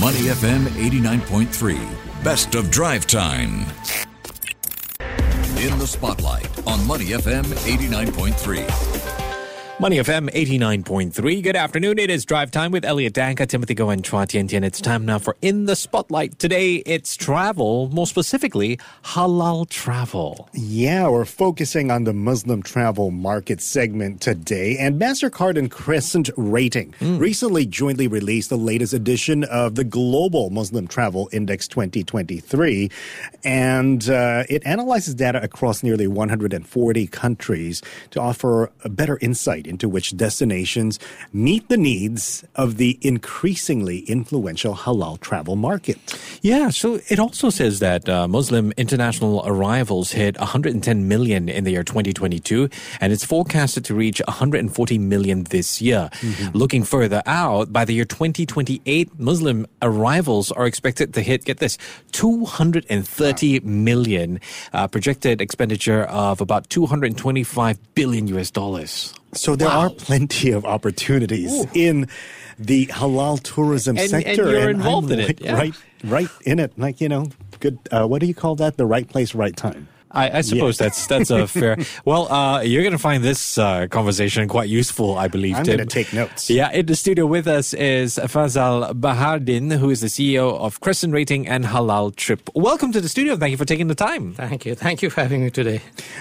Money FM 89.3, best of drive time. In the spotlight on Money FM 89.3. Money FM 89.3. Good afternoon. It is drive time with Elliot Danker, Timothy Go, and Chua Tian Tian. It's time now for In the Spotlight. Today, it's travel, more specifically, halal travel. Yeah, we're focusing on the Muslim travel market segment today. And MasterCard and CrescentRating mm. recently jointly released the latest edition of the Global Muslim Travel Index 2023. And uh, it analyzes data across nearly 140 countries to offer a better insight into which destinations meet the needs of the increasingly influential halal travel market. Yeah, so it also says that uh, Muslim international arrivals hit 110 million in the year 2022, and it's forecasted to reach 140 million this year. Mm-hmm. Looking further out, by the year 2028, Muslim arrivals are expected to hit, get this, 230 wow. million, uh, projected expenditure of about 225 billion US dollars. So there wow. are plenty of opportunities Ooh. in the halal tourism and, sector. And you're and involved I'm in like it. Yeah. Right, right in it. Like, you know, good, uh, what do you call that? The right place, right time. I, I suppose yeah. that's that's a fair. Well, uh, you're going to find this uh, conversation quite useful, I believe. I'm going to take notes. Yeah, in the studio with us is Fazal Bahardeen, who is the CEO of CrescentRating and HalalTrip. Welcome to the studio. Thank you for taking the time. Thank you. Thank you for having me today.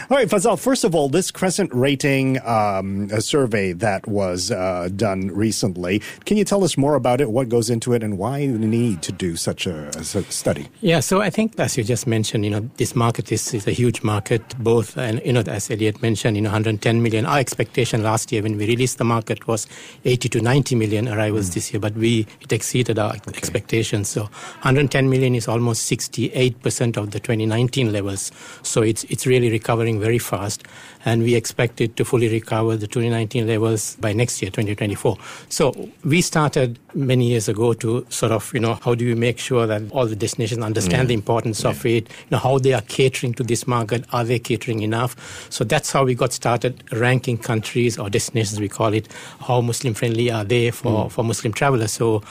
All right, Fazal. First of all, this CrescentRating um, survey that was uh, done recently. Can you tell us more about it? What goes into it, and why the need to do such a, a study? Yeah. So I think, as you just mentioned, you know, this market is, is a huge market, both, and you know, as Elliot mentioned, you know, 110 million. Our expectation last year when we released the market was 80 to 90 million arrivals mm. this year, but we it exceeded our okay. expectations. So 110 million is almost 68% of the 2019 levels. So it's it's really recovering very fast, and we expect it to fully recover the 2019 levels by next year, 2024. So we started many years ago to sort of, you know, how do we make sure that all the destinations understand the importance yeah. of it, you know, how they are catering to this market, are they catering enough? So that's how we got started ranking countries or destinations, we call it, how Muslim friendly are they for, mm. for Muslim travelers. So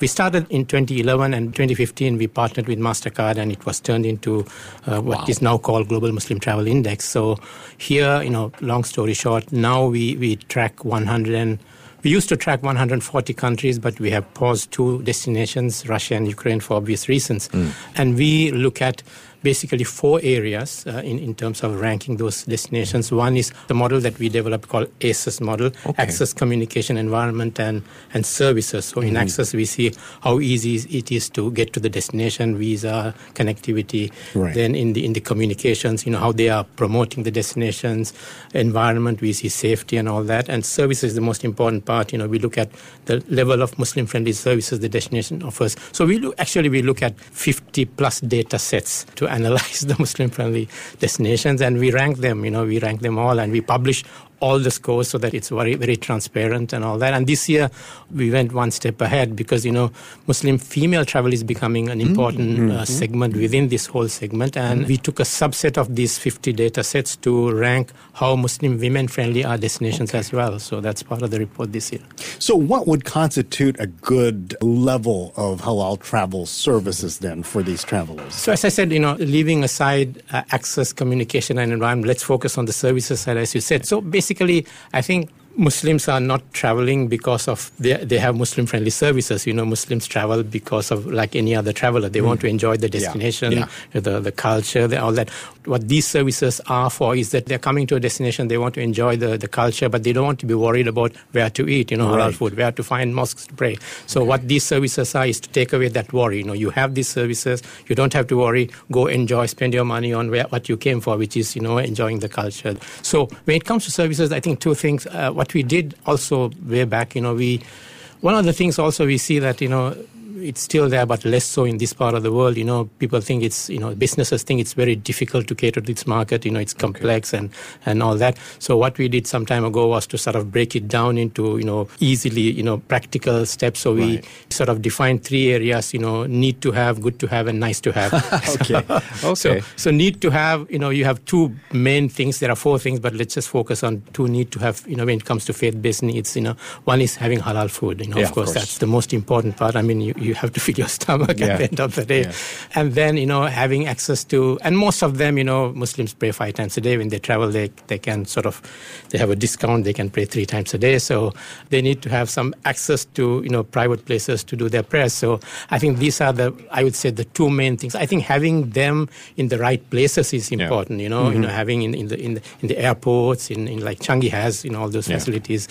we started in 2011 and 2015, we partnered with MasterCard and it was turned into uh, what wow. is now called Global Muslim Travel Index. So here, you know, long story short, now we, we track 100 and we used to track 140 countries, but we have paused two destinations, Russia and Ukraine, for obvious reasons. Mm. And we look at basically four areas uh, in, in terms of ranking those destinations. One is the model that we developed called ACES model, okay. access, communication, environment, and, and services. So mm-hmm. in access, we see how easy it is to get to the destination, visa, connectivity. Right. Then in the, in the communications, you know, how they are promoting the destinations, environment, we see safety and all that. And services is the most important part. You know, we look at the level of Muslim-friendly services the destination offers. So we look, actually, we look at 50 plus data sets to analyze the Muslim friendly destinations and we rank them, you know, we rank them all and we publish all the scores so that it's very, very transparent and all that. And this year we went one step ahead because, you know, Muslim female travel is becoming an important mm-hmm. uh, segment within this whole segment. And mm-hmm. we took a subset of these 50 data sets to rank how Muslim women friendly are destinations okay. as well. So that's part of the report this year. So, what would constitute a good level of halal travel services then for these travelers? So, as I said, you know, leaving aside uh, access, communication, and environment, let's focus on the services side, as you said. So, basically, basically, I think Muslims are not traveling because of they, they have Muslim friendly services. You know, Muslims travel because of like any other traveler. They mm. want to enjoy the destination, yeah. Yeah. the the culture, the, all that. What these services are for is that they're coming to a destination. They want to enjoy the, the culture, but they don't want to be worried about where to eat. You know, right. halal food, where to find mosques to pray. So okay. what these services are is to take away that worry. You know, you have these services. You don't have to worry. Go enjoy, spend your money on where, what you came for, which is you know enjoying the culture. So when it comes to services, I think two things. Uh, what we did also way back, you know, we one of the things also we see that you know it's still there, but less so in this part of the world. You know, people think it's, you know, businesses think it's very difficult to cater to this market. You know, it's complex okay. and, and all that. So what we did some time ago was to sort of break it down into, you know, easily, you know, practical steps. So we right. sort of defined three areas, you know, need to have, good to have, and nice to have. okay. okay. So, so need to have, you know, you have two main things. There are four things, but let's just focus on two need to have, you know, when it comes to faith-based needs, you know, one is having halal food. You know, yeah, of, course, of course, that's the most important part. I mean, you, you you have to feed your stomach Yeah. at the end of the day. Yeah. And then, you know, having access to, and most of them, you know, Muslims pray five times a day. When they travel, they, they can sort of, they have a discount, they can pray three times a day. So they need to have some access to, you know, private places to do their prayers. So I think these are the, I would say, the two main things. I think having them in the right places is important, you know, you mm-hmm. know, having in, in, the, in, the, in the airports, in, in like Changi has, you know, all those Yeah. facilities.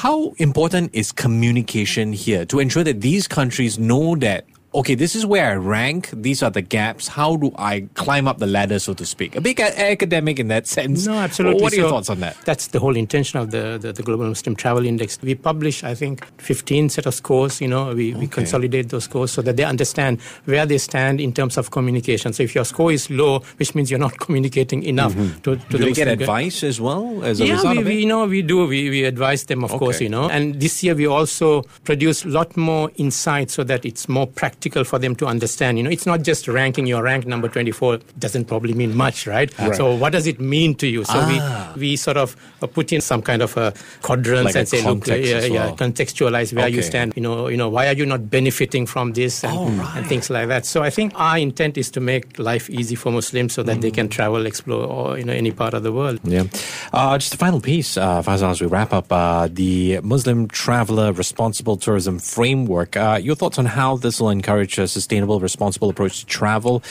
How important is communication here to ensure that these countries know that, okay, this is where I rank, these are the gaps, how do I climb up the ladder, so to speak? A bit a- academic in that sense. No, absolutely. What are your So thoughts on that? That's the whole intention of the, the, the Global Muslim Travel Index. We publish, I think, 15 set of scores. You know, we, we consolidate those scores so that they understand where they stand in terms of communication. So if your score is low, which means you're not communicating enough to, to Mm-hmm. Do the they get advice as well as a yeah, result we, we, you know, we do. We, we advise them, of course, you know. And this year we also produce a lot more insight so that it's more practical for them to understand. You know, it's not just ranking. Your rank number 24 doesn't probably mean much, right? So what does it mean to you? So Ah. we, we sort of uh, put in some kind of a quadrants Like and say, look, yeah, as yeah, contextualize where you stand. You know, you know, why are you not benefiting from this and, Oh, and things like that. So I think our intent is to make life easy for Muslims so that Mm. they can travel, explore, or you know, any part of the world. Yeah. Uh, just a final piece, uh, Faisal, as we wrap up uh, the Muslim Traveler Responsible Tourism Framework. Uh, your thoughts on how this will encourage a sustainable, responsible approach to travel?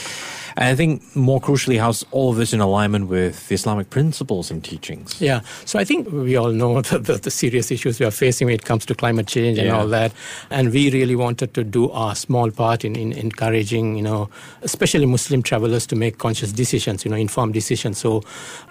And I think more crucially, how's all of this in alignment with the Islamic principles and teachings? Yeah, so I think we all know the, the, the serious issues we are facing when it comes to climate change and Yeah. all that, and we really wanted to do our small part in, in encouraging, you know, especially Muslim travelers to make conscious decisions, you know, informed decisions. So,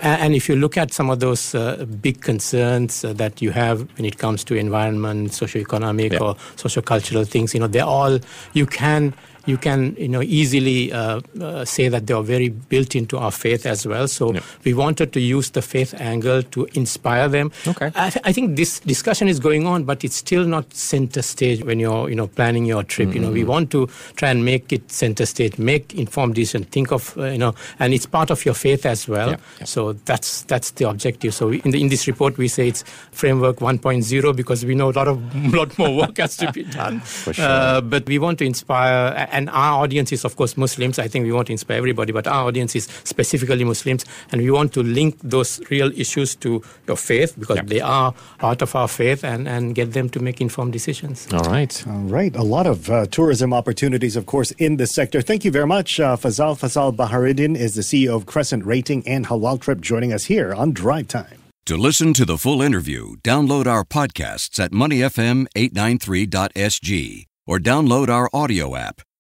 and if you look at some of those uh, big concerns uh, that you have when it comes to environment, socio-economic Yeah. or socio-cultural things, you know, they're all you can you can you know easily uh, uh, say that they are very built into our faith as well. So Yeah. we wanted to use the faith angle to inspire them. Okay. I, th- I think this discussion is going on, but it's still not center stage when you're you know planning your trip. You know, Mm-hmm. we want to try and make it center stage, make informed decision, think of uh, you know, and it's part of your faith as well. Yeah, yeah. So that's that's the objective. So we, in the in this report we say it's framework 1.0 because we know a lot of lot more work has to be done. For sure. Uh, but we want to inspire, and our audience is, of course, Muslims. I think we want to inspire everybody, but our audience is specifically Muslims, and we want to link those real issues to your faith because Yeah. they are part of our faith and, and get them to make informed decisions. All right. All right. A lot of uh, tourism opportunities, of course, in this sector. Thank you very much. Uh, Fazal Fazal Bahardeen is the CEO of CrescentRating and HalalTrip joining us here on Drive Time. To listen to the full interview, download our podcasts at moneyfm893.sg or download our audio app.